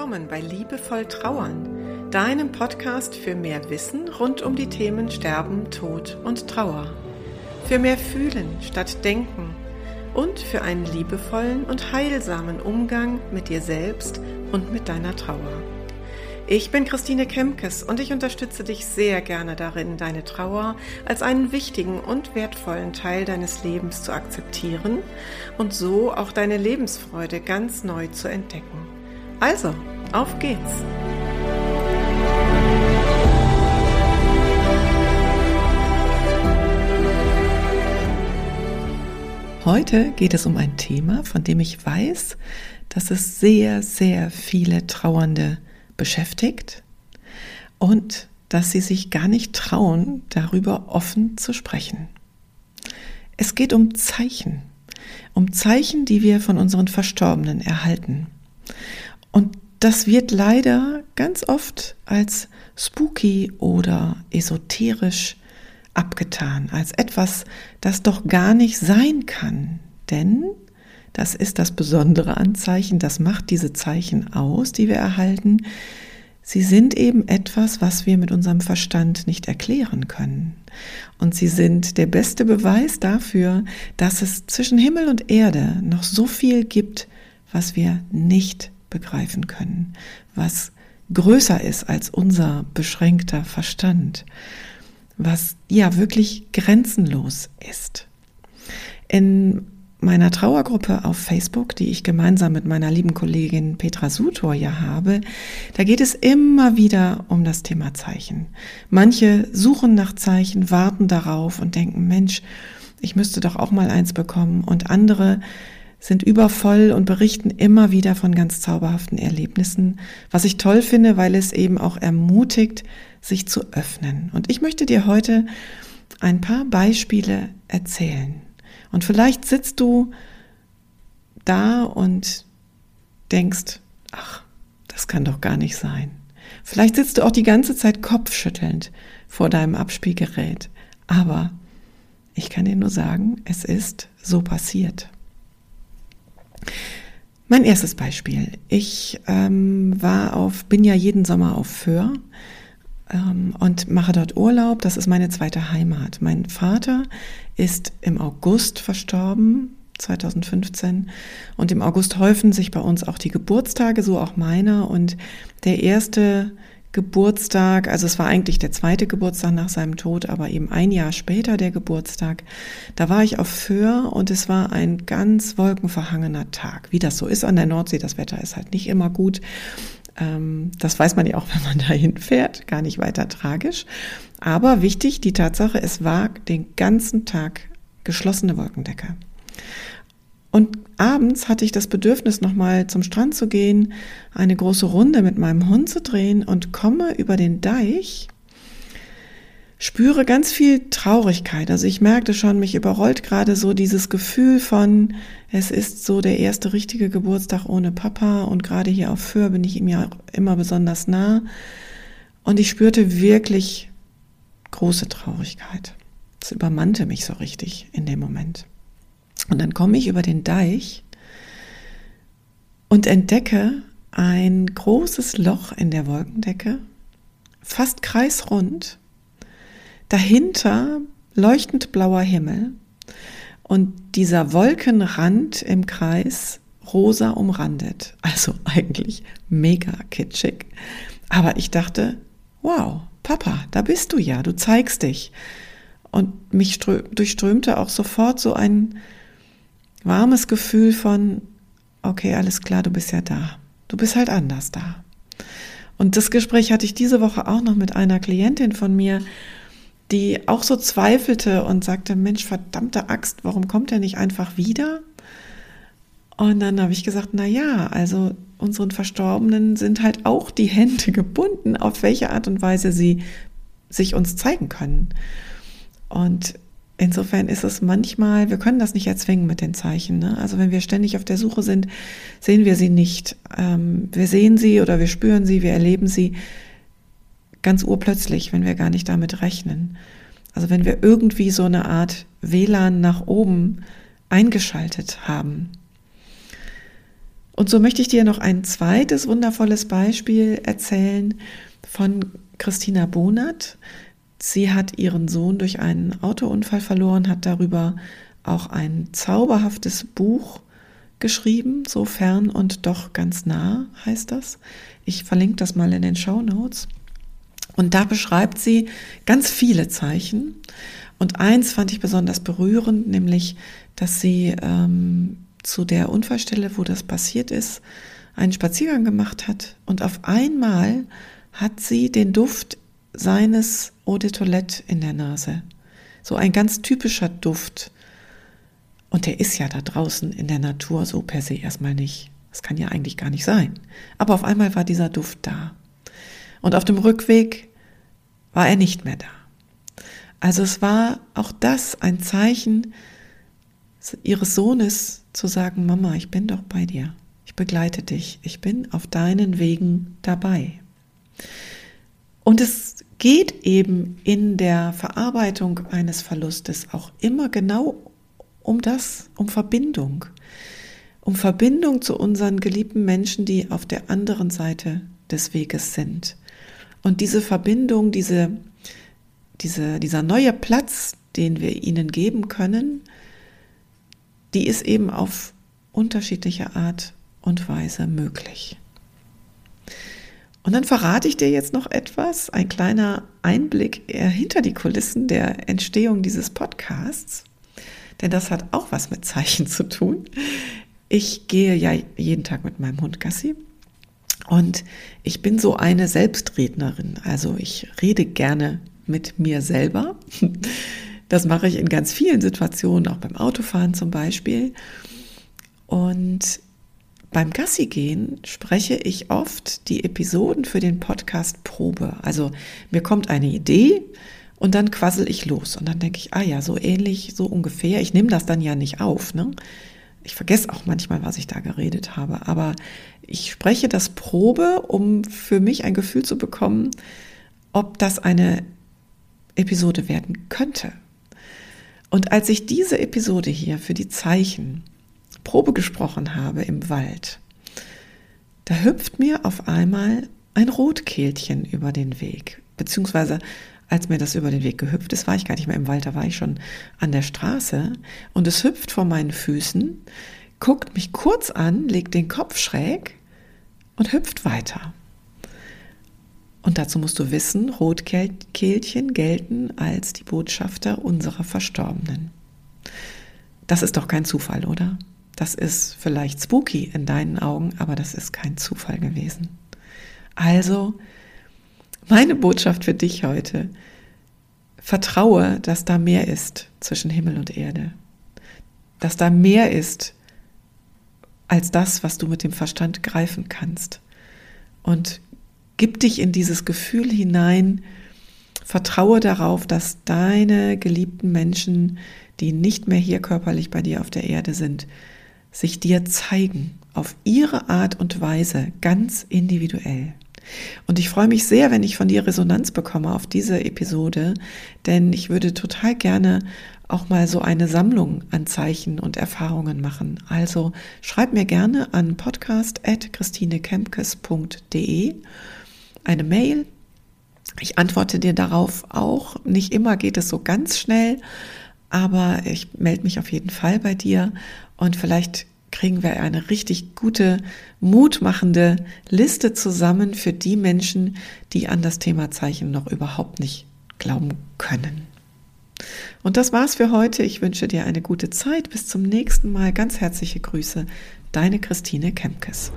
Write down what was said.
willkommen bei Liebevoll Trauern, deinem Podcast für mehr Wissen rund um die Themen Sterben, Tod und Trauer. Für mehr Fühlen statt Denken und für einen liebevollen und heilsamen Umgang mit dir selbst und mit deiner Trauer. Ich bin Christine Kemkes und ich unterstütze dich sehr gerne darin, deine Trauer als einen wichtigen und wertvollen Teil deines Lebens zu akzeptieren und so auch deine Lebensfreude ganz neu zu entdecken. Also, auf geht's! Heute geht es um ein Thema, von dem ich weiß, dass es sehr, sehr viele Trauernde beschäftigt und dass sie sich gar nicht trauen, darüber offen zu sprechen. Es geht um Zeichen, um Zeichen, die wir von unseren Verstorbenen erhalten. Und das wird leider ganz oft als spooky oder esoterisch abgetan, als etwas, das doch gar nicht sein kann. Denn das ist das Besondere an Zeichen, das macht diese Zeichen aus, die wir erhalten. Sie sind eben etwas, was wir mit unserem Verstand nicht erklären können. Und sie sind der beste Beweis dafür, dass es zwischen Himmel und Erde noch so viel gibt, was wir nicht begreifen können, was größer ist als unser beschränkter Verstand, was ja wirklich grenzenlos ist. In meiner Trauergruppe auf Facebook, die ich gemeinsam mit meiner lieben Kollegin Petra Sutor ja habe, da geht es immer wieder um das Thema Zeichen. Manche suchen nach Zeichen, warten darauf und denken, Mensch, ich müsste doch auch mal eins bekommen. Und andere sind übervoll und berichten immer wieder von ganz zauberhaften Erlebnissen, was ich toll finde, weil es eben auch ermutigt, sich zu öffnen. Und ich möchte dir heute ein paar Beispiele erzählen. Und vielleicht sitzt du da und denkst, ach, das kann doch gar nicht sein. Vielleicht sitzt du auch die ganze Zeit kopfschüttelnd vor deinem Abspielgerät. Aber ich kann dir nur sagen, es ist so passiert. Mein erstes Beispiel. Ich ähm, war auf, bin ja jeden Sommer auf Föhr ähm, und mache dort Urlaub. Das ist meine zweite Heimat. Mein Vater ist im August verstorben, 2015. Und im August häufen sich bei uns auch die Geburtstage, so auch meiner. Und der erste Geburtstag, also es war eigentlich der zweite Geburtstag nach seinem Tod, aber eben ein Jahr später der Geburtstag, da war ich auf Föhr und es war ein ganz wolkenverhangener Tag. Wie das so ist an der Nordsee, das Wetter ist halt nicht immer gut. Ähm, das weiß man ja auch, wenn man dahin fährt, gar nicht weiter tragisch. Aber wichtig, die Tatsache, es war den ganzen Tag geschlossene Wolkendecke. Und abends hatte ich das Bedürfnis, nochmal zum Strand zu gehen, eine große Runde mit meinem Hund zu drehen und komme über den Deich, spüre ganz viel Traurigkeit. Also ich merkte schon, mich überrollt gerade so dieses Gefühl von, es ist so der erste richtige Geburtstag ohne Papa und gerade hier auf Föhr bin ich ihm ja immer besonders nah. Und ich spürte wirklich große Traurigkeit. Es übermannte mich so richtig in dem Moment. Und dann komme ich über den Deich und entdecke ein großes Loch in der Wolkendecke, fast kreisrund. Dahinter leuchtend blauer Himmel und dieser Wolkenrand im Kreis rosa umrandet. Also eigentlich mega kitschig. Aber ich dachte, wow, Papa, da bist du ja, du zeigst dich. Und mich durchströmte auch sofort so ein warmes Gefühl von, okay, alles klar, du bist ja da. Du bist halt anders da. Und das Gespräch hatte ich diese Woche auch noch mit einer Klientin von mir, die auch so zweifelte und sagte, Mensch, verdammte Axt, warum kommt er nicht einfach wieder? Und dann habe ich gesagt, na ja, also unseren Verstorbenen sind halt auch die Hände gebunden, auf welche Art und Weise sie sich uns zeigen können. Und Insofern ist es manchmal, wir können das nicht erzwingen mit den Zeichen. Ne? Also wenn wir ständig auf der Suche sind, sehen wir sie nicht. Ähm, wir sehen sie oder wir spüren sie, wir erleben sie ganz urplötzlich, wenn wir gar nicht damit rechnen. Also wenn wir irgendwie so eine Art WLAN nach oben eingeschaltet haben. Und so möchte ich dir noch ein zweites wundervolles Beispiel erzählen von Christina Bonat. Sie hat ihren Sohn durch einen Autounfall verloren, hat darüber auch ein zauberhaftes Buch geschrieben, so fern und doch ganz nah heißt das. Ich verlinke das mal in den Show Notes. Und da beschreibt sie ganz viele Zeichen. Und eins fand ich besonders berührend, nämlich, dass sie ähm, zu der Unfallstelle, wo das passiert ist, einen Spaziergang gemacht hat und auf einmal hat sie den Duft seines Eau de Toilette in der Nase. So ein ganz typischer Duft. Und der ist ja da draußen in der Natur so per se erstmal nicht. Das kann ja eigentlich gar nicht sein. Aber auf einmal war dieser Duft da. Und auf dem Rückweg war er nicht mehr da. Also es war auch das ein Zeichen ihres Sohnes zu sagen, Mama, ich bin doch bei dir. Ich begleite dich. Ich bin auf deinen Wegen dabei. Und es geht eben in der Verarbeitung eines Verlustes auch immer genau um das, um Verbindung. Um Verbindung zu unseren geliebten Menschen, die auf der anderen Seite des Weges sind. Und diese Verbindung, diese, diese, dieser neue Platz, den wir ihnen geben können, die ist eben auf unterschiedliche Art und Weise möglich. Und dann verrate ich dir jetzt noch etwas, ein kleiner Einblick hinter die Kulissen der Entstehung dieses Podcasts, denn das hat auch was mit Zeichen zu tun. Ich gehe ja jeden Tag mit meinem Hund Gassi und ich bin so eine Selbstrednerin, also ich rede gerne mit mir selber. Das mache ich in ganz vielen Situationen, auch beim Autofahren zum Beispiel. Und beim Gassi gehen spreche ich oft die Episoden für den Podcast Probe. Also mir kommt eine Idee und dann quassel ich los und dann denke ich, ah ja, so ähnlich, so ungefähr. Ich nehme das dann ja nicht auf. Ne? Ich vergesse auch manchmal, was ich da geredet habe, aber ich spreche das Probe, um für mich ein Gefühl zu bekommen, ob das eine Episode werden könnte. Und als ich diese Episode hier für die Zeichen Probe gesprochen habe im Wald, da hüpft mir auf einmal ein Rotkehlchen über den Weg. Beziehungsweise, als mir das über den Weg gehüpft ist, war ich gar nicht mehr im Wald, da war ich schon an der Straße. Und es hüpft vor meinen Füßen, guckt mich kurz an, legt den Kopf schräg und hüpft weiter. Und dazu musst du wissen, Rotkehlchen gelten als die Botschafter unserer Verstorbenen. Das ist doch kein Zufall, oder? Das ist vielleicht spooky in deinen Augen, aber das ist kein Zufall gewesen. Also, meine Botschaft für dich heute, vertraue, dass da mehr ist zwischen Himmel und Erde. Dass da mehr ist als das, was du mit dem Verstand greifen kannst. Und Gib dich in dieses Gefühl hinein, vertraue darauf, dass deine geliebten Menschen, die nicht mehr hier körperlich bei dir auf der Erde sind, sich dir zeigen, auf ihre Art und Weise, ganz individuell. Und ich freue mich sehr, wenn ich von dir Resonanz bekomme auf diese Episode, denn ich würde total gerne auch mal so eine Sammlung an Zeichen und Erfahrungen machen. Also schreib mir gerne an podcast.christinekemkes.de eine Mail. Ich antworte dir darauf auch. Nicht immer geht es so ganz schnell, aber ich melde mich auf jeden Fall bei dir und vielleicht kriegen wir eine richtig gute, mutmachende Liste zusammen für die Menschen, die an das Thema Zeichen noch überhaupt nicht glauben können. Und das war's für heute. Ich wünsche dir eine gute Zeit. Bis zum nächsten Mal. Ganz herzliche Grüße. Deine Christine Kemkes.